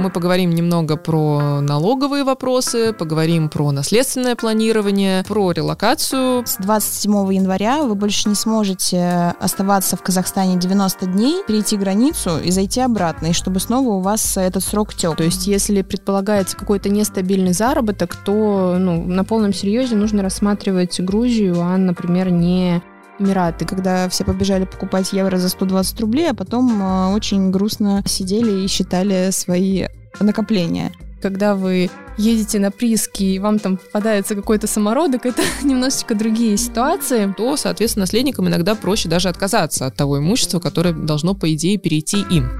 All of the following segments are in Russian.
Мы поговорим немного про налоговые вопросы, поговорим про наследственное планирование, про релокацию. С 27 января вы больше не сможете оставаться в Казахстане 90 дней, перейти границу и зайти обратно, и чтобы снова у вас этот срок тек. То есть, если предполагается какой-то нестабильный заработок, то ну, на полном серьезе нужно рассматривать Грузию, а, например, не Эмираты, когда все побежали покупать евро за 120 рублей, а потом э, очень грустно сидели и считали свои накопления. Когда вы едете на прииски и вам там попадается какой-то самородок, это немножечко другие ситуации. То, соответственно, наследникам иногда проще даже отказаться от того имущества, которое должно, по идее, перейти им.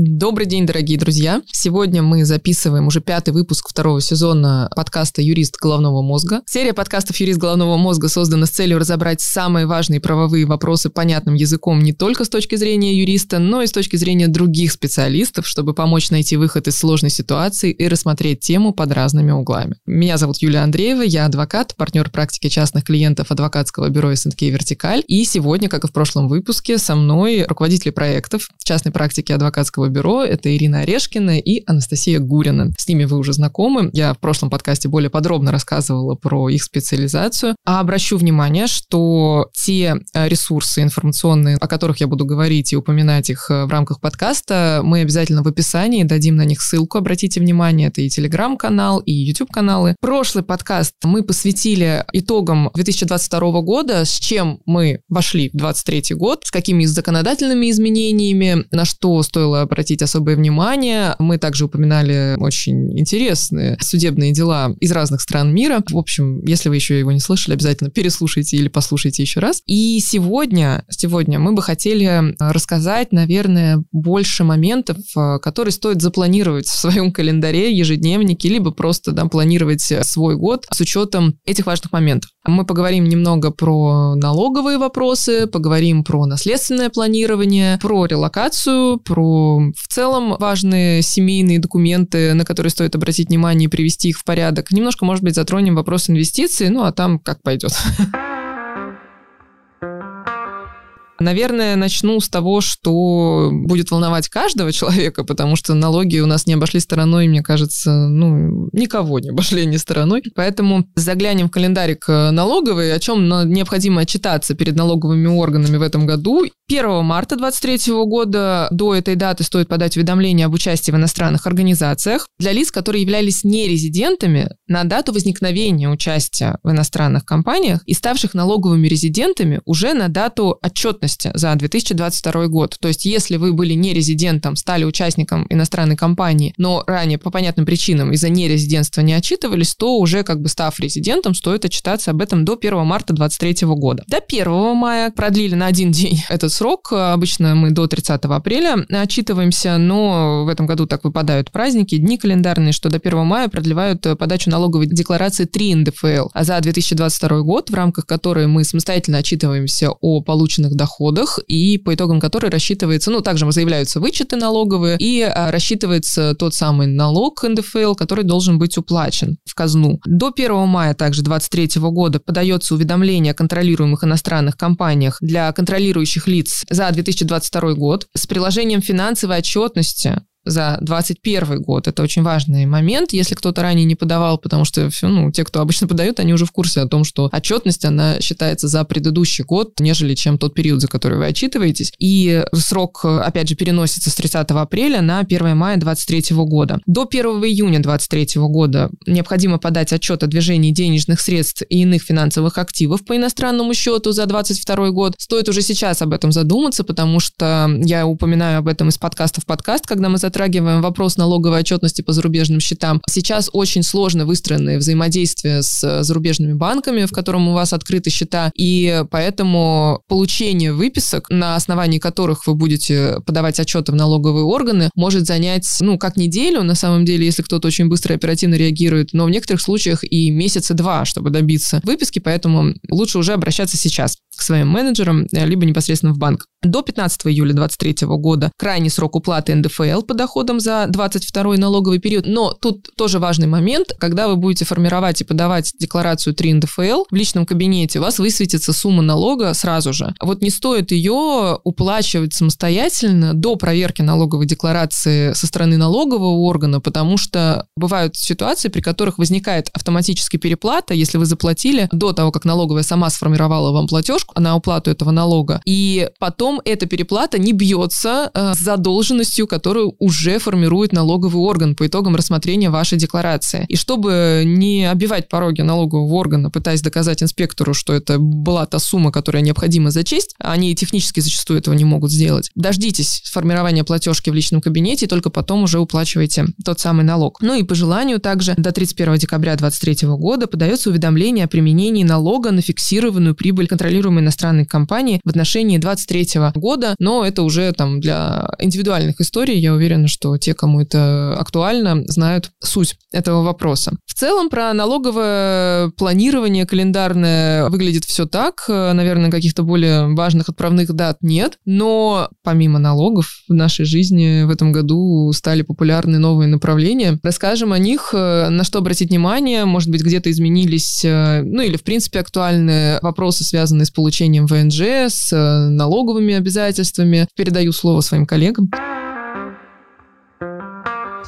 Добрый день, дорогие друзья. Сегодня мы записываем уже пятый выпуск второго сезона подкаста «Юрист головного мозга». Серия подкастов «Юрист головного мозга» создана с целью разобрать самые важные правовые вопросы понятным языком не только с точки зрения юриста, но и с точки зрения других специалистов, чтобы помочь найти выход из сложной ситуации и рассмотреть тему под разными углами. Меня зовут Юлия Андреева, я адвокат, партнер практики частных клиентов адвокатского бюро СНК «Вертикаль». И сегодня, как и в прошлом выпуске, со мной руководители проектов частной практики адвокатского адвокатского бюро. Это Ирина Орешкина и Анастасия Гурина. С ними вы уже знакомы. Я в прошлом подкасте более подробно рассказывала про их специализацию. А обращу внимание, что те э, ресурсы информационные, о которых я буду говорить и упоминать их э, в рамках подкаста, мы обязательно в описании дадим на них ссылку. Обратите внимание, это и телеграм-канал, и YouTube-каналы. Прошлый подкаст мы посвятили итогам 2022 года, с чем мы вошли в 2023 год, с какими законодательными изменениями, на что стоило обратить особое внимание. Мы также упоминали очень интересные судебные дела из разных стран мира. В общем, если вы еще его не слышали, обязательно переслушайте или послушайте еще раз. И сегодня, сегодня мы бы хотели рассказать, наверное, больше моментов, которые стоит запланировать в своем календаре, ежедневнике, либо просто да, планировать свой год с учетом этих важных моментов. Мы поговорим немного про налоговые вопросы, поговорим про наследственное планирование, про релокацию, про в целом важные семейные документы, на которые стоит обратить внимание и привести их в порядок. Немножко, может быть, затронем вопрос инвестиций, ну а там как пойдет. Наверное, начну с того, что будет волновать каждого человека, потому что налоги у нас не обошли стороной, мне кажется, ну, никого не обошли не стороной. Поэтому заглянем в календарик налоговый, о чем необходимо отчитаться перед налоговыми органами в этом году. 1 марта 2023 года до этой даты стоит подать уведомление об участии в иностранных организациях для лиц, которые являлись нерезидентами на дату возникновения участия в иностранных компаниях и ставших налоговыми резидентами уже на дату отчетности отчетности за 2022 год. То есть, если вы были не резидентом, стали участником иностранной компании, но ранее по понятным причинам из-за нерезидентства не отчитывались, то уже как бы став резидентом, стоит отчитаться об этом до 1 марта 2023 года. До 1 мая продлили на один день этот срок. Обычно мы до 30 апреля отчитываемся, но в этом году так выпадают праздники, дни календарные, что до 1 мая продлевают подачу налоговой декларации 3 НДФЛ. А за 2022 год, в рамках которой мы самостоятельно отчитываемся о полученных доходах, доходах, и по итогам которой рассчитывается, ну, также заявляются вычеты налоговые, и а, рассчитывается тот самый налог НДФЛ, который должен быть уплачен в казну. До 1 мая также 2023 года подается уведомление о контролируемых иностранных компаниях для контролирующих лиц за 2022 год с приложением финансовой отчетности за 2021 год. Это очень важный момент. Если кто-то ранее не подавал, потому что ну, те, кто обычно подают, они уже в курсе о том, что отчетность, она считается за предыдущий год, нежели чем тот период, за который вы отчитываетесь. И срок, опять же, переносится с 30 апреля на 1 мая 2023 года. До 1 июня 2023 года необходимо подать отчет о движении денежных средств и иных финансовых активов по иностранному счету за 2022 год. Стоит уже сейчас об этом задуматься, потому что я упоминаю об этом из подкаста в подкаст, когда мы затрагиваем вопрос налоговой отчетности по зарубежным счетам. Сейчас очень сложно выстроенные взаимодействия с э, зарубежными банками, в котором у вас открыты счета, и поэтому получение выписок, на основании которых вы будете подавать отчеты в налоговые органы, может занять, ну, как неделю, на самом деле, если кто-то очень быстро и оперативно реагирует, но в некоторых случаях и месяца два, чтобы добиться выписки, поэтому лучше уже обращаться сейчас к своим менеджерам, э, либо непосредственно в банк. До 15 июля 2023 года крайний срок уплаты НДФЛ по доходом за 22 налоговый период. Но тут тоже важный момент, когда вы будете формировать и подавать декларацию 3 НДФЛ в личном кабинете, у вас высветится сумма налога сразу же. Вот не стоит ее уплачивать самостоятельно до проверки налоговой декларации со стороны налогового органа, потому что бывают ситуации, при которых возникает автоматически переплата, если вы заплатили до того, как налоговая сама сформировала вам платежку на уплату этого налога, и потом эта переплата не бьется э, с задолженностью, которую уже формирует налоговый орган по итогам рассмотрения вашей декларации. И чтобы не обивать пороги налогового органа, пытаясь доказать инспектору, что это была та сумма, которая необходимо зачесть, они технически зачастую этого не могут сделать. Дождитесь формирования платежки в личном кабинете, и только потом уже уплачивайте тот самый налог. Ну и по желанию также до 31 декабря 2023 года подается уведомление о применении налога на фиксированную прибыль контролируемой иностранной компании в отношении 2023 года, но это уже там для индивидуальных историй. Я уверена, что те, кому это актуально, знают суть этого вопроса. В целом про налоговое планирование календарное выглядит все так. Наверное, каких-то более важных отправных дат нет, но помимо налогов в нашей жизни в этом году стали популярны новые направления. Расскажем о них, на что обратить внимание, может быть, где-то изменились, ну или в принципе актуальные вопросы, связанные с получением ВНЖ, с налоговыми обязательствами. Передаю слово своим коллегам.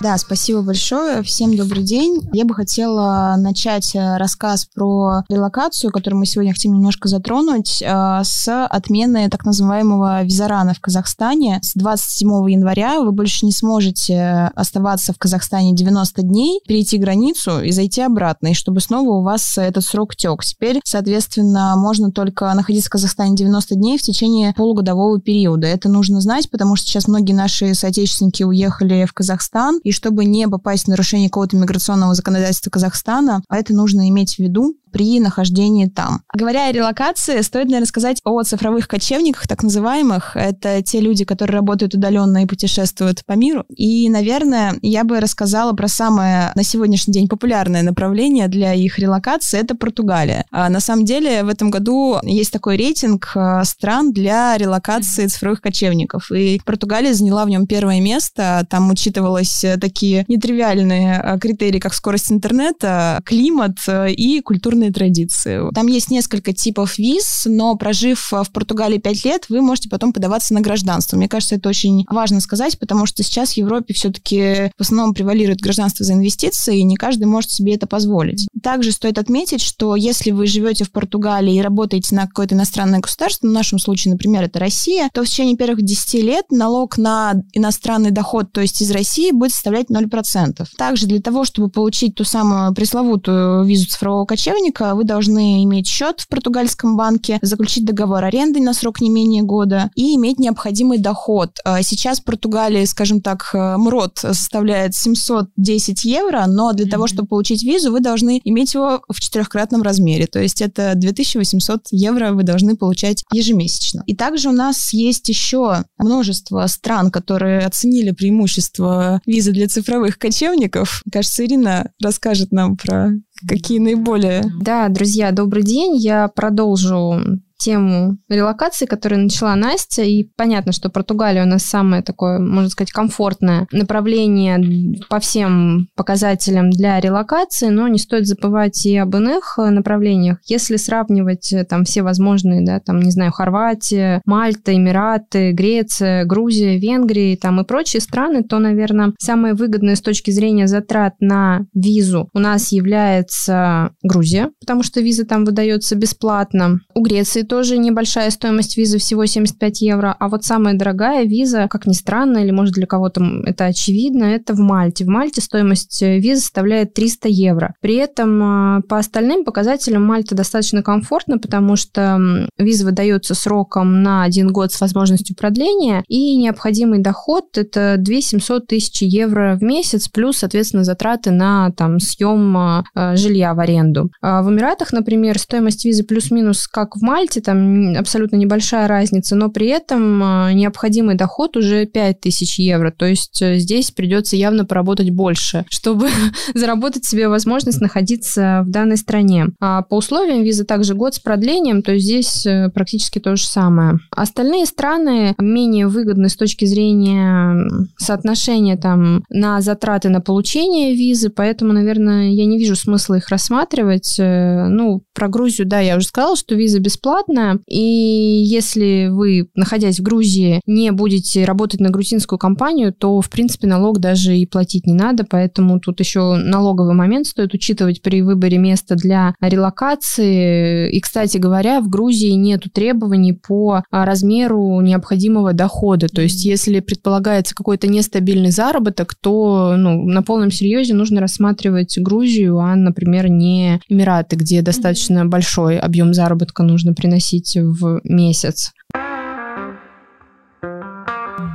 Да, спасибо большое. Всем добрый день. Я бы хотела начать э, рассказ про релокацию, которую мы сегодня хотим немножко затронуть, э, с отмены так называемого визарана в Казахстане. С 27 января вы больше не сможете оставаться в Казахстане 90 дней, перейти границу и зайти обратно, и чтобы снова у вас этот срок тек. Теперь, соответственно, можно только находиться в Казахстане 90 дней в течение полугодового периода. Это нужно знать, потому что сейчас многие наши соотечественники уехали в Казахстан, и чтобы не попасть в нарушение какого-то миграционного законодательства Казахстана, а это нужно иметь в виду, при нахождении там. Говоря о релокации, стоит, наверное, сказать о цифровых кочевниках, так называемых. Это те люди, которые работают удаленно и путешествуют по миру. И, наверное, я бы рассказала про самое на сегодняшний день популярное направление для их релокации — это Португалия. А на самом деле в этом году есть такой рейтинг а, стран для релокации цифровых кочевников. И Португалия заняла в нем первое место. Там учитывалось такие нетривиальные а, критерии, как скорость интернета, климат и культурный культурные традиции. Там есть несколько типов виз, но прожив в Португалии 5 лет, вы можете потом подаваться на гражданство. Мне кажется, это очень важно сказать, потому что сейчас в Европе все-таки в основном превалирует гражданство за инвестиции, и не каждый может себе это позволить. Также стоит отметить, что если вы живете в Португалии и работаете на какое-то иностранное государство, в нашем случае, например, это Россия, то в течение первых 10 лет налог на иностранный доход, то есть из России, будет составлять 0%. Также для того, чтобы получить ту самую пресловутую визу цифрового кочевника, сотрудника, вы должны иметь счет в португальском банке, заключить договор аренды на срок не менее года и иметь необходимый доход. А сейчас в Португалии, скажем так, э, МРОД составляет 710 евро, но для mm-hmm. того, чтобы получить визу, вы должны иметь его в четырехкратном размере. То есть это 2800 евро вы должны получать ежемесячно. И также у нас есть еще множество стран, которые оценили преимущество визы для цифровых кочевников. Кажется, Ирина расскажет нам про какие наиболее... Да, друзья, добрый день. Я продолжу тему релокации, которую начала Настя, и понятно, что Португалия у нас самое такое, можно сказать, комфортное направление по всем показателям для релокации, но не стоит забывать и об иных направлениях. Если сравнивать э, там все возможные, да, там, не знаю, Хорватия, Мальта, Эмираты, Греция, Грузия, Венгрия там и прочие страны, то, наверное, самое выгодное с точки зрения затрат на визу у нас является Грузия, потому что виза там выдается бесплатно. У Греции тоже небольшая стоимость визы, всего 75 евро. А вот самая дорогая виза, как ни странно, или может для кого-то это очевидно, это в Мальте. В Мальте стоимость э, визы составляет 300 евро. При этом э, по остальным показателям Мальта достаточно комфортно, потому что виза выдается сроком на один год с возможностью продления, и необходимый доход – это 2 700 тысяч евро в месяц, плюс, соответственно, затраты на там, съем э, жилья в аренду. А в Эмиратах, например, стоимость визы плюс-минус как в Мальте, варианте, там абсолютно небольшая разница, но при этом а, необходимый доход уже 5000 евро, то есть э, здесь придется явно поработать больше, чтобы заработать себе возможность находиться в данной стране. А по условиям визы также год с продлением, то есть здесь э, практически то же самое. Остальные страны менее выгодны с точки зрения соотношения там на затраты на получение визы, поэтому, наверное, я не вижу смысла их рассматривать. Э, ну, про Грузию, да, я уже сказала, что виза бесплатная, и если вы, находясь в Грузии, не будете работать на грузинскую компанию, то, в принципе, налог даже и платить не надо, поэтому тут еще налоговый момент стоит учитывать при выборе места для релокации. И, кстати говоря, в Грузии нет требований по размеру необходимого дохода. То есть, если предполагается какой-то нестабильный заработок, то ну, на полном серьезе нужно рассматривать Грузию, а, например, не Эмираты, где достаточно большой объем заработка нужно приносить в месяц.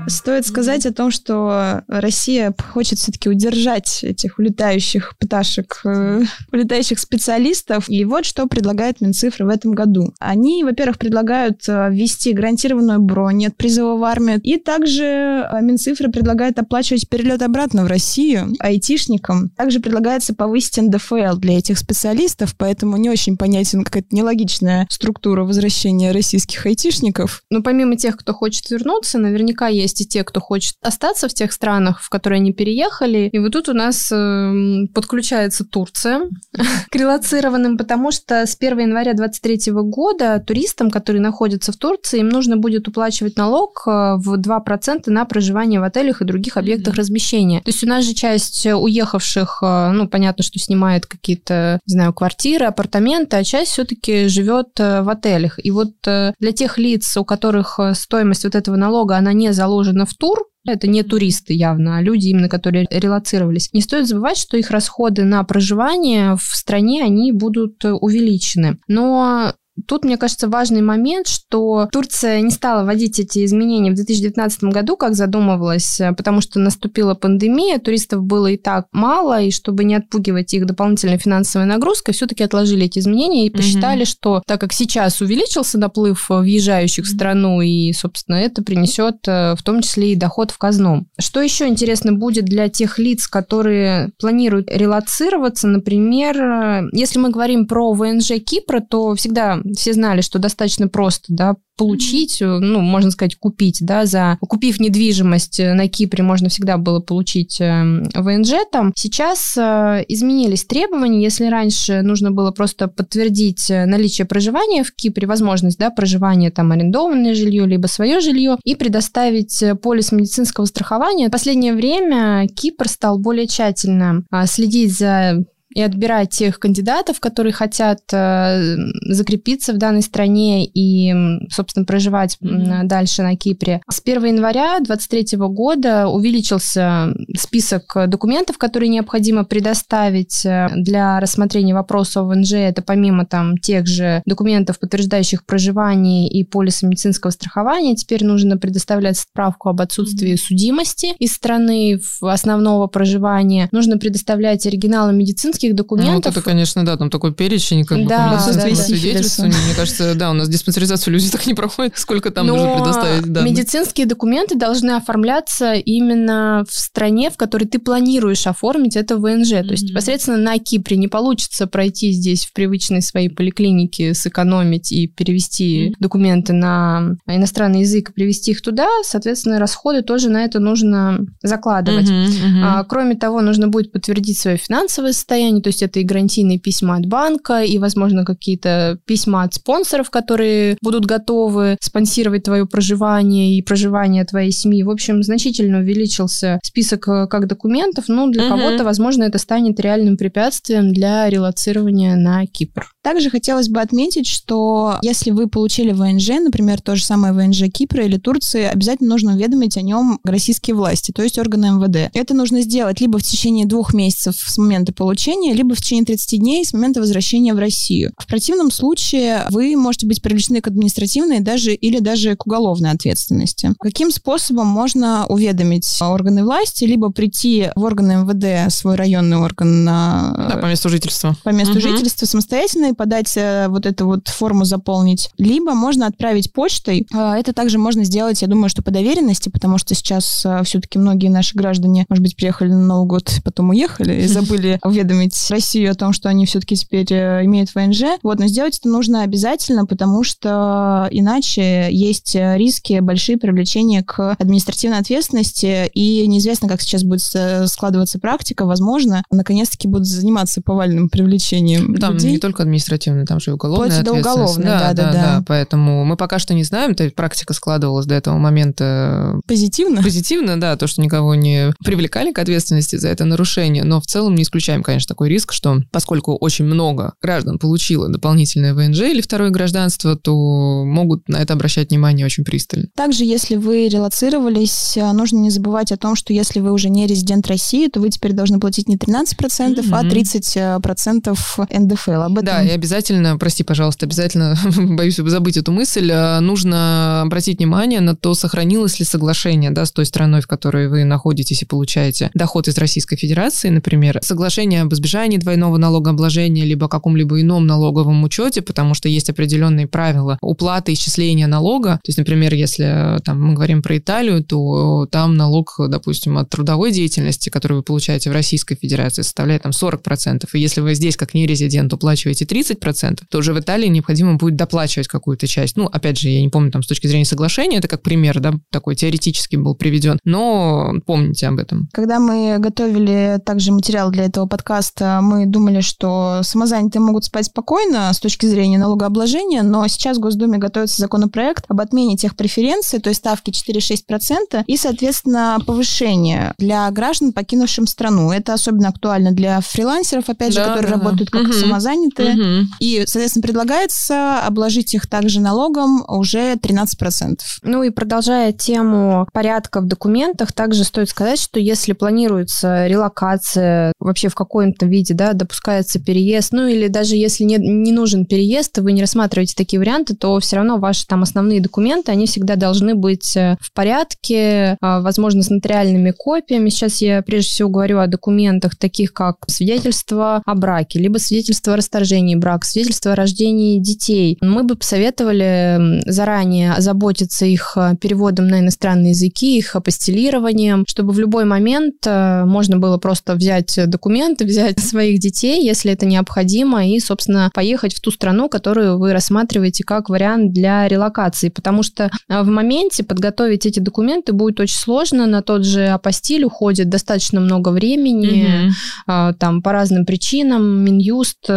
Стоит сказать о том, что Россия хочет все-таки удержать этих улетающих пташек, э, улетающих специалистов. И вот что предлагает Минцифры в этом году. Они, во-первых, предлагают э, ввести гарантированную бронь от призыва в армию. И также э, Минцифры предлагает оплачивать перелет обратно в Россию айтишникам. Также предлагается повысить НДФЛ для этих специалистов, поэтому не очень понятен какая-то нелогичная структура возвращения российских айтишников. Но помимо тех, кто хочет вернуться, наверняка есть есть и те, кто хочет остаться в тех странах, в которые они переехали. И вот тут у нас э, подключается Турция к релацированным, потому что с 1 января 2023 года туристам, которые находятся в Турции, им нужно будет уплачивать налог э, в 2% на проживание в отелях и других объектах mm-hmm. размещения. То есть у нас же часть уехавших, э, ну, понятно, что снимает какие-то, не знаю, квартиры, апартаменты, а часть все-таки живет э, в отелях. И вот для тех лиц, у которых стоимость вот этого налога, она не заложена заложено в тур, это не туристы явно, а люди именно, которые релацировались. Не стоит забывать, что их расходы на проживание в стране, они будут увеличены. Но Тут, мне кажется, важный момент, что Турция не стала вводить эти изменения в 2019 году, как задумывалось, э, потому что наступила пандемия, туристов было и так мало, и чтобы не отпугивать их дополнительной финансовой нагрузкой, все-таки отложили эти изменения и посчитали, угу. что так как сейчас увеличился наплыв въезжающих в страну, и, собственно, это принесет э, в том числе и доход в казну. Что еще интересно будет для тех лиц, которые планируют релацироваться, например, э, если мы говорим про ВНЖ Кипра, то всегда все знали, что достаточно просто, да, получить, mm-hmm. ну, можно сказать, купить, да, за... Купив недвижимость э, на Кипре, можно всегда было получить эм, ВНЖ там. Сейчас э, изменились требования. Если раньше нужно было просто подтвердить наличие проживания в Кипре, возможность, да, проживания там арендованное жилье, либо свое жилье, и предоставить полис медицинского страхования. В последнее время Кипр стал более тщательно следить за и отбирать тех кандидатов, которые хотят э, закрепиться в данной стране и, собственно, проживать mm-hmm. дальше на Кипре. С 1 января 2023 года увеличился список документов, которые необходимо предоставить э, для рассмотрения вопроса о ВНЖ. Это помимо там тех же документов, подтверждающих проживание и полиса медицинского страхования, теперь нужно предоставлять справку об отсутствии mm-hmm. судимости из страны основного проживания. Нужно предоставлять оригиналы медицинских медицинских документов. Ну, вот это, конечно, да, там такой перечень, как да, бы да, да. свидетельствования. Мне кажется, да, у нас диспансеризацию люди так не проходят, сколько там Но нужно предоставить данных. медицинские документы должны оформляться именно в стране, в которой ты планируешь оформить это ВНЖ. Mm-hmm. То есть непосредственно на Кипре не получится пройти здесь в привычной своей поликлинике, сэкономить и перевести mm-hmm. документы на иностранный язык и привести их туда. Соответственно, расходы тоже на это нужно закладывать. Mm-hmm. Mm-hmm. А, кроме того, нужно будет подтвердить свое финансовое состояние, то есть это и гарантийные письма от банка, и, возможно, какие-то письма от спонсоров, которые будут готовы спонсировать твое проживание и проживание твоей семьи. В общем, значительно увеличился список э, как документов, но для угу. кого-то, возможно, это станет реальным препятствием для релацирования на Кипр. Также хотелось бы отметить, что если вы получили ВНЖ, например, то же самое ВНЖ Кипра или Турции, обязательно нужно уведомить о нем российские власти, то есть органы МВД. Это нужно сделать либо в течение двух месяцев с момента получения, либо в течение 30 дней с момента возвращения в Россию. В противном случае вы можете быть привлечены к административной даже или даже к уголовной ответственности. Каким способом можно уведомить органы власти, либо прийти в органы МВД, свой районный орган на... Да, по месту жительства. По месту угу. жительства самостоятельно подать э, вот эту вот форму заполнить, либо можно отправить почтой. А, это также можно сделать, я думаю, что по доверенности, потому что сейчас э, все-таки многие наши граждане, может быть, приехали на Новый год, потом уехали и забыли уведомить Россию о том, что они все-таки теперь имеют ВНЖ. Вот, но сделать это нужно обязательно, потому что иначе есть риски большие привлечения к административной ответственности, и неизвестно, как сейчас будет складываться практика. Возможно, наконец-таки будут заниматься повальным привлечением Там людей. не только административная, там же и уголовная Вплоть до ответственность. уголовной, да, да, да. Поэтому мы пока что не знаем, то есть практика складывалась до этого момента Позитивно? позитивно, да, то, что никого не привлекали к ответственности за это нарушение, но в целом не исключаем, конечно, такой риск, что поскольку очень много граждан получило дополнительное ВНЖ или второе гражданство, то могут на это обращать внимание очень пристально. Также, если вы релацировались, нужно не забывать о том, что если вы уже не резидент России, то вы теперь должны платить не 13%, mm-hmm. а 30% НДФЛ. Об этом... Да, обязательно, прости, пожалуйста, обязательно, боюсь забыть эту мысль, а, нужно обратить внимание на то, сохранилось ли соглашение да, с той страной, в которой вы находитесь и получаете доход из Российской Федерации, например, соглашение об избежании двойного налогообложения, либо каком-либо ином налоговом учете, потому что есть определенные правила уплаты исчисления налога. То есть, например, если там, мы говорим про Италию, то там налог, допустим, от трудовой деятельности, который вы получаете в Российской Федерации, составляет там 40%. И если вы здесь как нерезидент уплачиваете 30%, то уже в Италии необходимо будет доплачивать какую-то часть. Ну, опять же, я не помню там с точки зрения соглашения, это как пример, да, такой теоретически был приведен, но помните об этом. Когда мы готовили также материал для этого подкаста, мы думали, что самозанятые могут спать спокойно с точки зрения налогообложения, но сейчас в Госдуме готовится законопроект об отмене тех преференций, то есть ставки 4-6% и, соответственно, повышение для граждан, покинувшим страну. Это особенно актуально для фрилансеров, опять же, да, которые да, работают да. как угу. самозанятые. Угу. И, соответственно, предлагается обложить их также налогом уже 13%. Ну и продолжая тему порядка в документах, также стоит сказать, что если планируется релокация вообще в каком-то виде, да, допускается переезд, ну или даже если не, не нужен переезд, вы не рассматриваете такие варианты, то все равно ваши там основные документы, они всегда должны быть э, в порядке, а, возможно, с нотариальными копиями. Сейчас я прежде всего говорю о документах таких, как свидетельство о браке, либо свидетельство о расторжении брака, свидетельство о рождении детей. Мы бы посоветовали заранее озаботиться их э, переводом на иностранные языки, их апостилированием, чтобы в любой момент э, можно было просто взять документы, взять своих детей, если это необходимо, и, собственно, поехать в ту страну, которую вы рассматриваете как вариант для релокации, потому что э, в моменте подготовить эти документы будет очень сложно, на тот же апостиль уходит достаточно много времени, угу. там по разным причинам, Минюст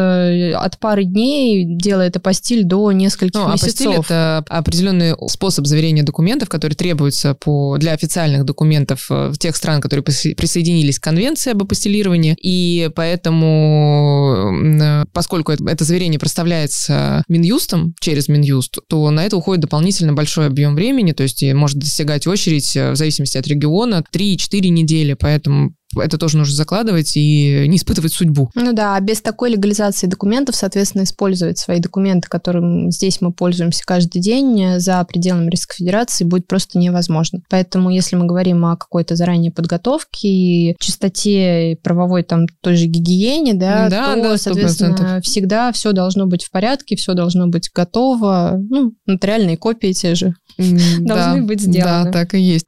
от пары дней делает апостиль до нескольких ну, месяцев. Апостиль – это определенный способ заверения документов, который требуется по, для официальных документов в тех стран, которые присоединились к конвенции об апостилировании, и поэтому, поскольку это заверение проставляется Минюстом через Минюст, то на это уходит дополнительно большой объем времени, то есть может достигать очередь э, в зависимости от региона 3-4 недели, поэтому это тоже нужно закладывать и не испытывать судьбу. Ну да, а без такой легализации документов, соответственно, использовать свои документы, которым здесь мы пользуемся каждый день э, за пределами Российской Федерации будет просто невозможно. Поэтому, если мы говорим о какой-то заранее подготовке и чистоте правовой там той же гигиене, да, да то, да, соответственно, всегда все должно быть в порядке, все должно быть готово. Ну, нотариальные копии те же должны быть сделаны. Да, так и есть.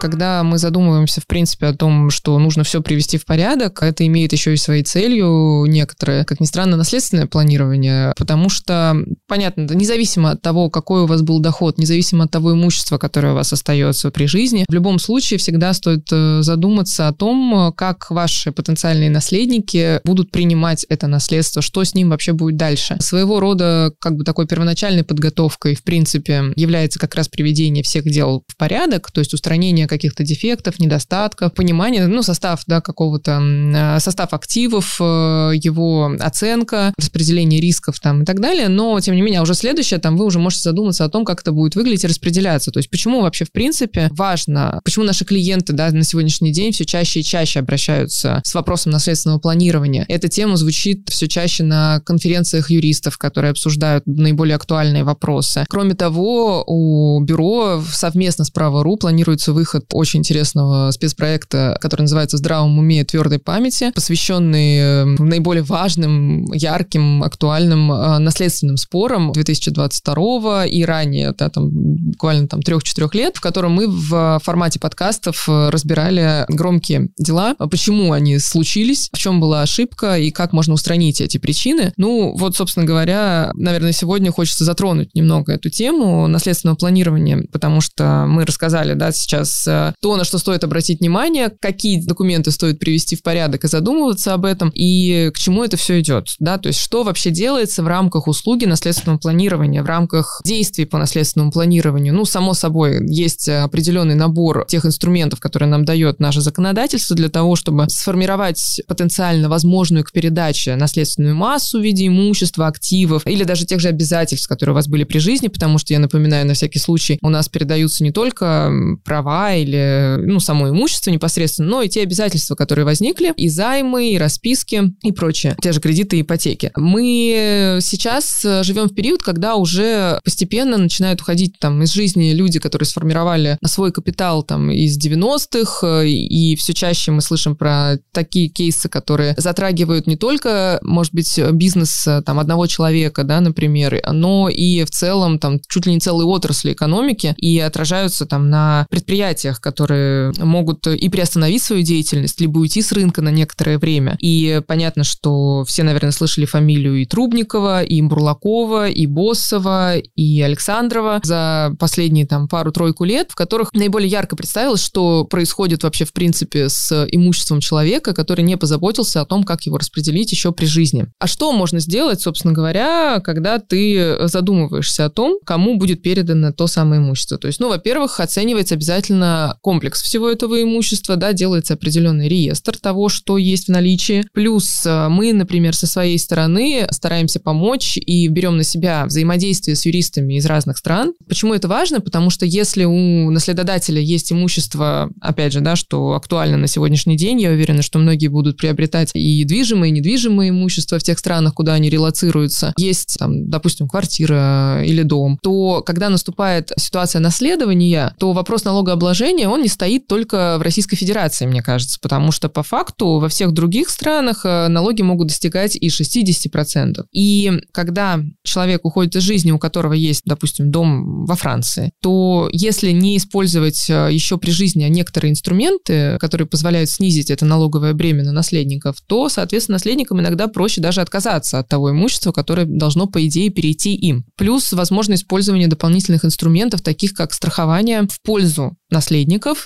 Когда мы задумываемся, в принципе, о том, что нужно все привести в порядок, это имеет еще и своей целью некоторое, как ни странно, наследственное планирование, потому что, понятно, независимо от того, какой у вас был доход, независимо от того имущества, которое у вас остается при жизни, в любом случае всегда стоит э, задуматься о том, как ваши потенциальные наследники будут принимать это наследство, что с ним вообще будет дальше. Своего рода как бы такой первоначальной подготовкой, в принципе, является как раз приведение всех дел в порядок, то есть устранение каких-то дефектов, недостатков, понимание, ну, состав, да, какого-то, э, состав активов, э, его оценка, распределение рисков там и так далее, но, тем не менее, уже следующее, там, вы уже можете задуматься о том, как это будет выглядеть и распределяться, то есть почему вообще, в принципе, важно, почему наши клиенты, да, на сегодняшний день все чаще и чаще обращаются с вопросом наследственного планирования. Эта тема звучит все чаще на конференциях юристов, которые обсуждают наиболее актуальные вопросы. Кроме того, у бюро совместно с Право.ру планируется выход выход очень интересного спецпроекта, который называется «В здравом уме твердой памяти», посвященный э, наиболее важным, ярким, актуальным э, наследственным спорам 2022 и ранее, да, там, буквально там трех-четырех лет, в котором мы в формате подкастов разбирали громкие дела, почему они случились, в чем была ошибка и как можно устранить эти причины. Ну, вот, собственно говоря, наверное, сегодня хочется затронуть немного эту тему наследственного планирования, потому что мы рассказали, да, сейчас э, то, на что стоит обратить внимание, какие документы стоит привести в порядок и задумываться об этом, и к чему это все идет, да, то есть что вообще делается в рамках услуги наследственного планирования, в рамках действий по наследственному планированию. Ну, само собой, есть определенный набор тех инструментов, которые нам дает наше законодательство для того, чтобы сформировать потенциально возможную к передаче наследственную массу в виде имущества, активов или даже тех же обязательств, которые у вас были при жизни, потому что, я напоминаю, на всякий случай, у нас передаются не только права или, ну, само имущество непосредственно, но и те обязательства, которые возникли, и займы, и расписки, и прочее, те же кредиты и ипотеки. Мы сейчас живем в период, когда уже постепенно начинают уходить там из жизни люди, которые сформировали свой капитал там из 90-х, и все чаще мы слышим про такие кейсы, которые затрагивают не только, может быть, бизнес там одного человека, да, например, но и в целом там чуть ли не целые отрасли экономики и отражаются там на предприятиях, которые могут и приостановить свою деятельность, либо уйти с рынка на некоторое время. И понятно, что все, наверное, слышали фамилию и Трубникова, и Бурлакова, и Боссова, и Александрова за последние там пару-тройку лет, в которых наиболее ярко представилось, что происходит вообще в принципе с имуществом человека, который не позаботился о том, как его распределить еще при жизни. А что можно сделать, собственно говоря, когда ты задумываешься о том, кому будет передано то самое имущество? То есть, ну, во-первых, оценивается обязательно комплекс всего этого имущества, да, делается определенный реестр того, что есть в наличии. Плюс э, мы, например, со своей стороны стараемся помочь и берем на себя взаимодействие с юристами из разных стран. Почему это важно? Потому что если у наследодателя есть имущество, опять же, да, что актуально на сегодняшний день, я уверена, что многие будут приобретать и движимое, и недвижимое имущество в тех странах, куда они релацируются, есть, там, допустим, квартира или дом, то когда наступает ситуация наследования, то вопрос налогообложения, он не стоит только в Российской Федерации, мне кажется, потому что по факту во всех других странах э, налоги могут достигать и 60%. И когда человек уходит из жизни, у которого есть, допустим, дом во Франции, то если не использовать э, еще при жизни некоторые инструменты, которые позволяют снизить это налоговое бремя на наследников, то, соответственно, наследникам иногда проще даже отказаться от того имущества, которое должно, по идее, перейти им. Плюс возможно использование дополнительных инструментов, таких как страхование в пользу наследников,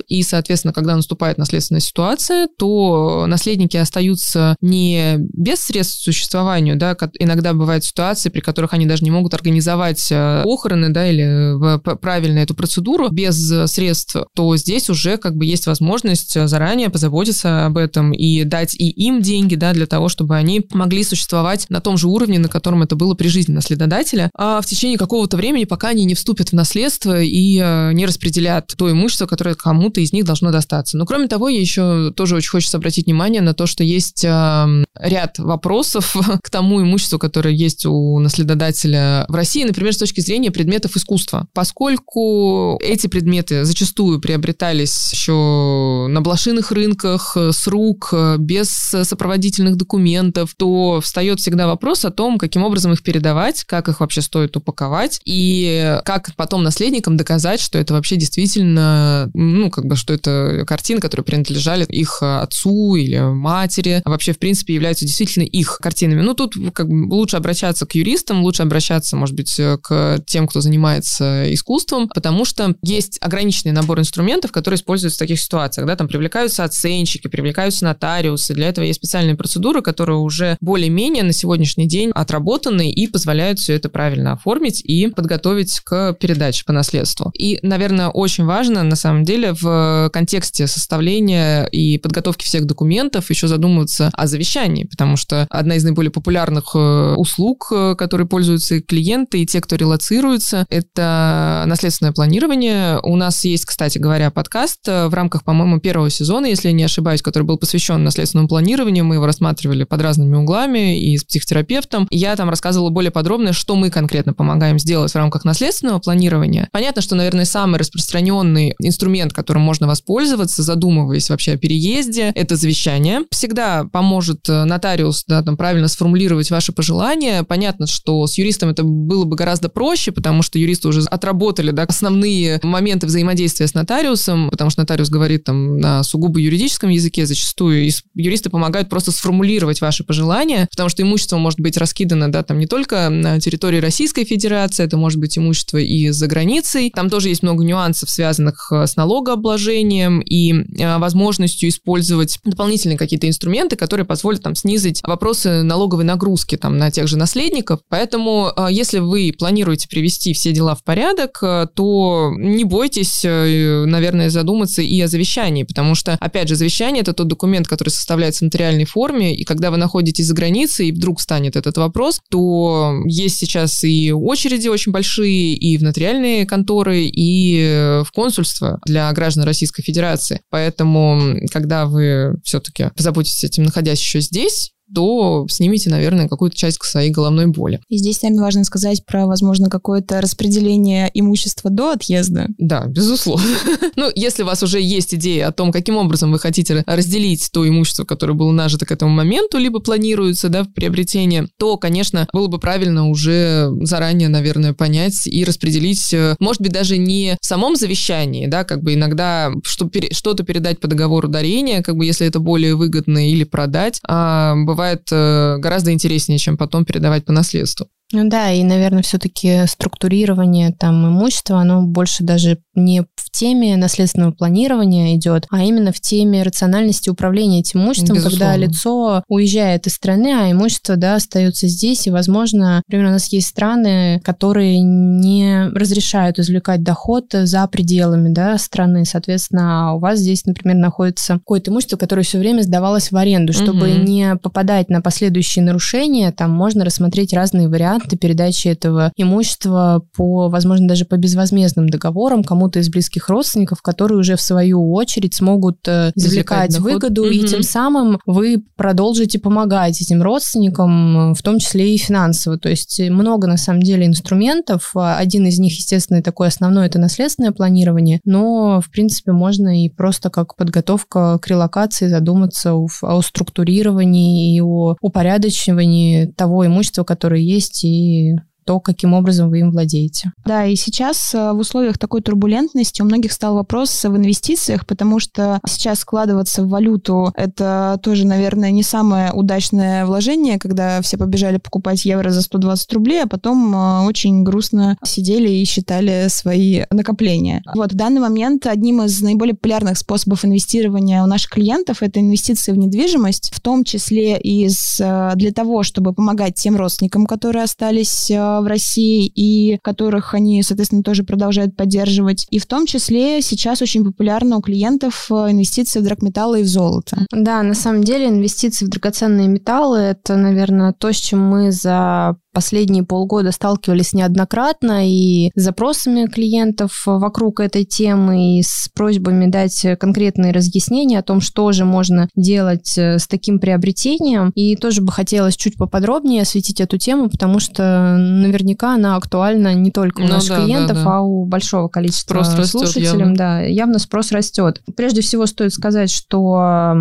и, соответственно, когда наступает наследственная ситуация, то наследники остаются не без средств к существованию, да, иногда бывают ситуации, при которых они даже не могут организовать э, похороны, да, или правильно эту процедуру без средств, то здесь уже как бы есть возможность заранее позаботиться об этом и дать и им деньги, да, для того, чтобы они могли существовать на том же уровне, на котором это было при жизни наследодателя, а в течение какого-то времени, пока они не вступят в наследство и э, не распределят то имущество, которое кому-то из них должно достаться. Но кроме того, еще тоже очень хочется обратить внимание на то, что есть э, ряд вопросов к тому имуществу, которое есть у наследодателя в России, например, с точки зрения предметов искусства. Поскольку эти предметы зачастую приобретались еще на блошиных рынках, э, с рук, э, без сопроводительных документов, то встает всегда вопрос о том, каким образом их передавать, как их вообще стоит упаковать, и как потом наследникам доказать, что это вообще действительно ну, как бы, что это картины, которые принадлежали их отцу или матери, а вообще, в принципе, являются действительно их картинами. Ну, тут как бы лучше обращаться к юристам, лучше обращаться, может быть, к тем, кто занимается искусством, потому что есть ограниченный набор инструментов, которые используются в таких ситуациях, да, там привлекаются оценщики, привлекаются нотариусы, для этого есть специальные процедуры, которые уже более-менее на сегодняшний день отработаны и позволяют все это правильно оформить и подготовить к передаче по наследству. И, наверное, очень важно на самом деле, в контексте составления и подготовки всех документов еще задумываться о завещании, потому что одна из наиболее популярных э, услуг, э, которые пользуются клиенты, и те, кто релацируется, это наследственное планирование. У нас есть, кстати говоря, подкаст э, в рамках, по-моему, первого сезона, если я не ошибаюсь, который был посвящен наследственному планированию. Мы его рассматривали под разными углами и с психотерапевтом. Я там рассказывала более подробно, что мы конкретно помогаем сделать в рамках наследственного планирования. Понятно, что, наверное, самый распространенный инструмент, которым можно воспользоваться, задумываясь вообще о переезде, это завещание. Всегда поможет э, нотариус да, там, правильно сформулировать ваши пожелания. Понятно, что с юристом это было бы гораздо проще, потому что юристы уже отработали да, основные моменты взаимодействия с нотариусом, потому что нотариус говорит там на сугубо юридическом языке зачастую, и юристы помогают просто сформулировать ваши пожелания, потому что имущество может быть раскидано да, там не только на территории Российской Федерации, это может быть имущество и за границей. Там тоже есть много нюансов, связанных э, с налогообложением и э, возможностью использовать дополнительные какие-то инструменты, которые позволят там снизить вопросы налоговой нагрузки там на тех же наследников. Поэтому, э, если вы планируете привести все дела в порядок, то не бойтесь, наверное, задуматься и о завещании, потому что, опять же, завещание – это тот документ, который составляется в нотариальной форме, и когда вы находитесь за границей, и вдруг станет этот вопрос, то есть сейчас и очереди очень большие, и в нотариальные конторы, и в консульство для граждан Российской Федерации. Поэтому, когда вы все-таки позаботитесь этим, находясь еще здесь, то снимите, наверное, какую-то часть своей головной боли. И здесь, наверное, важно сказать про, возможно, какое-то распределение имущества до отъезда. Да, безусловно. ну, если у вас уже есть идея о том, каким образом вы хотите разделить то имущество, которое было нажито к этому моменту, либо планируется, да, в приобретении, то, конечно, было бы правильно уже заранее, наверное, понять и распределить, э, может быть, даже не в самом завещании, да, как бы иногда что-то передать по договору дарения, как бы если это более выгодно, или продать, а бывает бывает э, гораздо интереснее, чем потом передавать по наследству. Ну да, и, наверное, все-таки структурирование там имущества, оно больше даже не в теме наследственного планирования идет, а именно в теме рациональности управления этим имуществом, Безусловно. когда лицо уезжает из страны, а имущество, да, остается здесь, и, возможно, например, у нас есть страны, которые не разрешают извлекать доход за пределами, да, страны, соответственно, у вас здесь, например, находится какое-то имущество, которое все время сдавалось в аренду, чтобы угу. не попадать на последующие нарушения, там можно рассмотреть разные варианты варианты передачи этого имущества по, возможно, даже по безвозмездным договорам кому-то из близких родственников, которые уже в свою очередь смогут э, извлекать выгоду, угу. и тем самым вы продолжите помогать этим родственникам, в том числе и финансово. То есть много, на самом деле, инструментов. Один из них, естественно, такой основной, это наследственное планирование, но, в принципе, можно и просто как подготовка к релокации задуматься о структурировании и о упорядочивании того имущества, которое есть, и и то, каким образом вы им владеете. Да, и сейчас э, в условиях такой турбулентности у многих стал вопрос в инвестициях, потому что сейчас складываться в валюту – это тоже, наверное, не самое удачное вложение, когда все побежали покупать евро за 120 рублей, а потом э, очень грустно сидели и считали свои накопления. Вот в данный момент одним из наиболее популярных способов инвестирования у наших клиентов – это инвестиции в недвижимость, в том числе и э, для того, чтобы помогать тем родственникам, которые остались в России и которых они, соответственно, тоже продолжают поддерживать. И в том числе сейчас очень популярно у клиентов э, инвестиции в драгметаллы и в золото. Да, на самом деле инвестиции в драгоценные металлы – это, наверное, то, с чем мы за последние полгода сталкивались неоднократно и с запросами клиентов вокруг этой темы, и с просьбами дать конкретные разъяснения о том, что же можно делать э, с таким приобретением. И тоже бы хотелось чуть поподробнее осветить эту тему, потому что наверняка она актуальна не только у ну, наших да, клиентов, да, да. а у большого количества спрос слушателей. Явно. Да, явно спрос растет. Прежде всего стоит сказать, что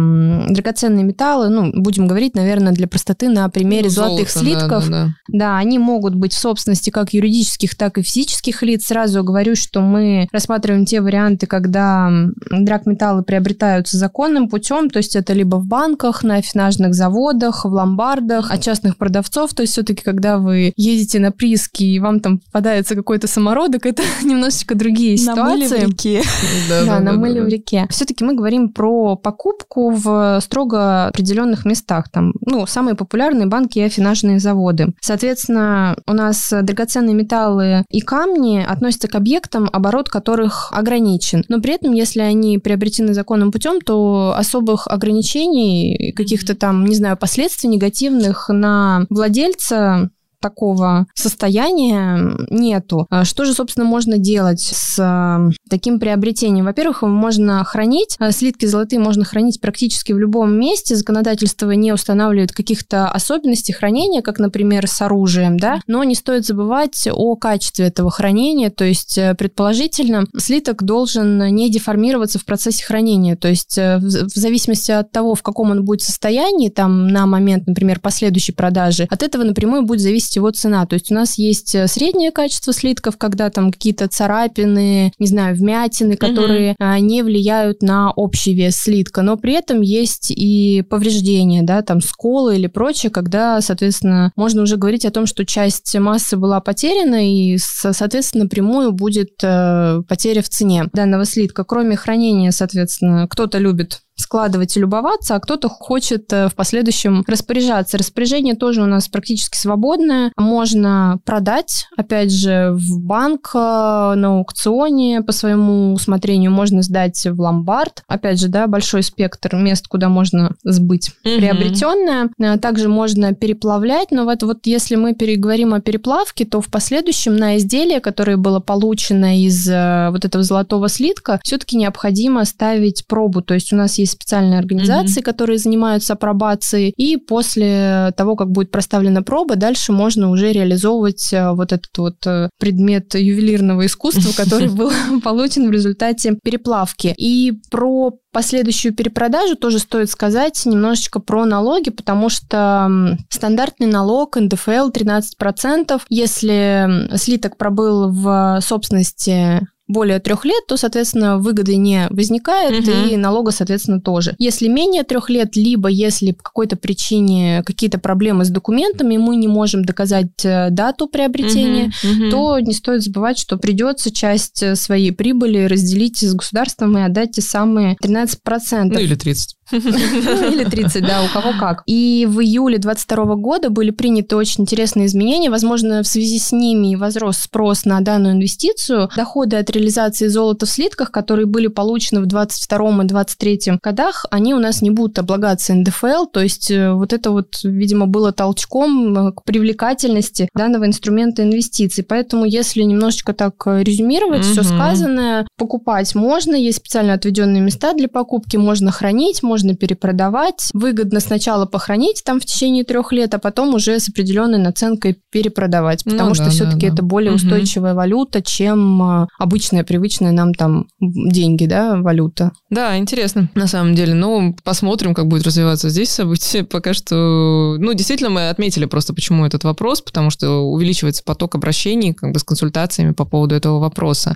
драгоценные металлы, ну, будем говорить, наверное, для простоты на примере ну, золотых золото, слитков, да, да, да да, они могут быть в собственности как юридических, так и физических лиц. Сразу говорю, что мы рассматриваем те варианты, когда драгметаллы приобретаются законным путем, то есть это либо в банках, на афинажных заводах, в ломбардах, от частных продавцов, то есть все-таки, когда вы едете на прииски и вам там попадается какой-то самородок, это немножечко другие ситуации. Намыли в реке. Да, намыли в реке. Все-таки мы говорим про покупку в строго определенных местах. Там, ну, самые популярные банки и афинажные заводы. Соответственно, Соответственно, у нас драгоценные металлы и камни относятся к объектам, оборот которых ограничен. Но при этом, если они приобретены законным путем, то особых ограничений, каких-то там, не знаю, последствий негативных на владельца такого состояния нету. А что же, собственно, можно делать с э, таким приобретением? Во-первых, можно хранить, э, слитки золотые можно хранить практически в любом месте. Законодательство не устанавливает каких-то особенностей хранения, как, например, с оружием, да, но не стоит забывать о качестве этого хранения, то есть, э, предположительно, слиток должен не деформироваться в процессе хранения, то есть, в зависимости от того, в каком он будет состоянии, там, на момент, например, последующей продажи, от этого напрямую будет зависеть его цена. То есть у нас есть э, среднее качество слитков, когда там какие-то царапины, не знаю, вмятины, которые угу. не влияют на общий вес слитка, но при этом есть и повреждения, да, там сколы или прочее, когда, соответственно, можно уже говорить о том, что часть массы была потеряна и, соответственно, напрямую будет э, потеря в цене данного слитка. Кроме хранения, соответственно, кто-то любит складывать и любоваться, а кто-то хочет э, в последующем распоряжаться. Распоряжение тоже у нас практически свободное. Можно продать, опять же, в банк, э, на аукционе по своему усмотрению, можно сдать в ломбард. Опять же, да, большой спектр мест, куда можно сбыть mm-hmm. приобретенное. Э, также можно переплавлять, но вот, вот если мы переговорим о переплавке, то в последующем на изделие, которое было получено из вот этого золотого слитка, все-таки необходимо ставить пробу. То есть у нас есть специальные организации, mm-hmm. которые занимаются апробацией, и после того, как будет проставлена проба, дальше можно уже реализовывать э, вот этот вот э, предмет ювелирного искусства, который был получен в результате переплавки. И про последующую перепродажу тоже стоит сказать немножечко про налоги, потому что стандартный налог НДФЛ 13%. Если слиток пробыл в собственности более трех лет, то, соответственно, выгоды не возникает, угу. и налога, соответственно, тоже. Если менее трех лет, либо если по какой-то причине какие-то проблемы с документами, мы не можем доказать э, дату приобретения, угу, то не стоит забывать, что придется часть э, своей прибыли разделить с государством и отдать те самые 13%. Ну или 30. Ну, или 30, да, у кого как. И в июле 22 года были приняты очень интересные изменения. Возможно, в связи с ними возрос спрос на данную инвестицию. Доходы от реализации золота в слитках, которые были получены в 22 и 23 годах, они у нас не будут облагаться НДФЛ. То есть э, вот это вот, видимо, было толчком э, к привлекательности данного инструмента инвестиций. Поэтому, если немножечко так э, резюмировать угу. все сказанное, покупать можно, есть специально отведенные места для покупки, можно хранить, можно перепродавать. Выгодно сначала похоронить там в течение трех лет, а потом уже с определенной наценкой перепродавать, потому ну, что да, все-таки да, да. это более угу. устойчивая валюта, чем а, обычная, привычная нам там деньги, да, валюта. Да, интересно, на самом деле. Ну, посмотрим, как будет развиваться здесь события. Пока что, ну, действительно, мы отметили просто, почему этот вопрос, потому что увеличивается поток обращений как бы с консультациями по поводу этого вопроса.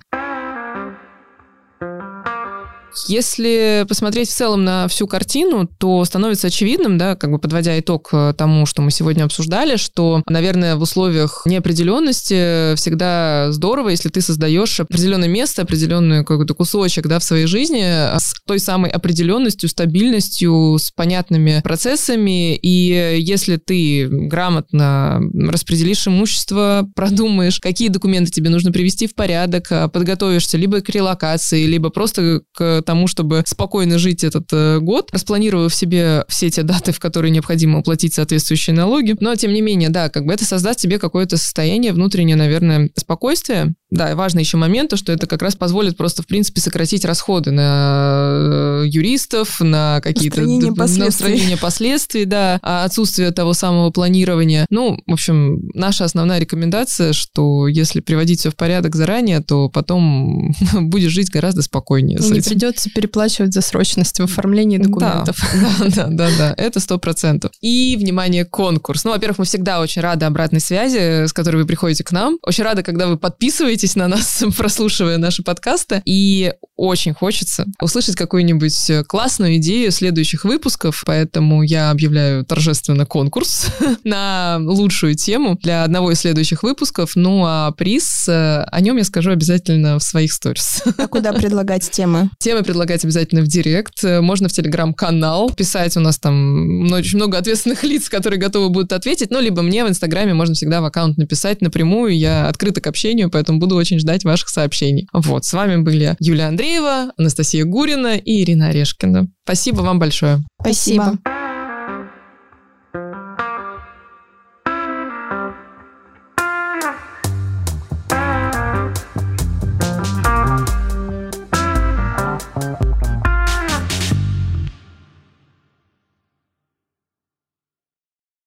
Если посмотреть в целом на всю картину, то становится очевидным, да, как бы подводя итог э, тому, что мы сегодня обсуждали, что, наверное, в условиях неопределенности всегда здорово, если ты создаешь определенное место, определенный какой-то кусочек, да, в своей жизни с той самой определенностью, стабильностью, с понятными процессами, и если ты грамотно распределишь имущество, продумаешь, какие документы тебе нужно привести в порядок, а подготовишься либо к релокации, либо просто к тому, чтобы спокойно жить этот э, год, распланировав себе все те даты, в которые необходимо уплатить соответствующие налоги. Но, тем не менее, да, как бы это создаст тебе какое-то состояние внутреннее, наверное, спокойствия. Да, и важный еще момент, то, что это как раз позволит просто, в принципе, сократить расходы на э, юристов, на какие-то... Устранение последствий. устранение последствий, да, а отсутствие того самого планирования. Ну, в общем, наша основная рекомендация, что если приводить все в порядок заранее, то потом будешь жить гораздо спокойнее. Не придется придется переплачивать за срочность в оформлении документов. Да, да, да, да, это сто процентов. И, внимание, конкурс. Ну, во-первых, мы всегда очень рады обратной связи, с которой вы приходите к нам. Очень рады, когда вы подписываетесь на нас, прослушивая наши подкасты. И очень хочется услышать какую-нибудь классную идею следующих выпусков, поэтому я объявляю торжественно конкурс на лучшую тему для одного из следующих выпусков. Ну, а приз, э, о нем я скажу обязательно в своих сторис. А куда предлагать темы? Темы предлагать обязательно в директ. Можно в телеграм-канал писать. У нас там очень много ответственных лиц, которые готовы будут ответить. Ну, либо мне в Инстаграме можно всегда в аккаунт написать напрямую. Я открыта к общению, поэтому буду очень ждать ваших сообщений. Вот, с вами были Юлия Андреева, Анастасия Гурина и Ирина Орешкина. Спасибо вам большое. Спасибо. Спасибо.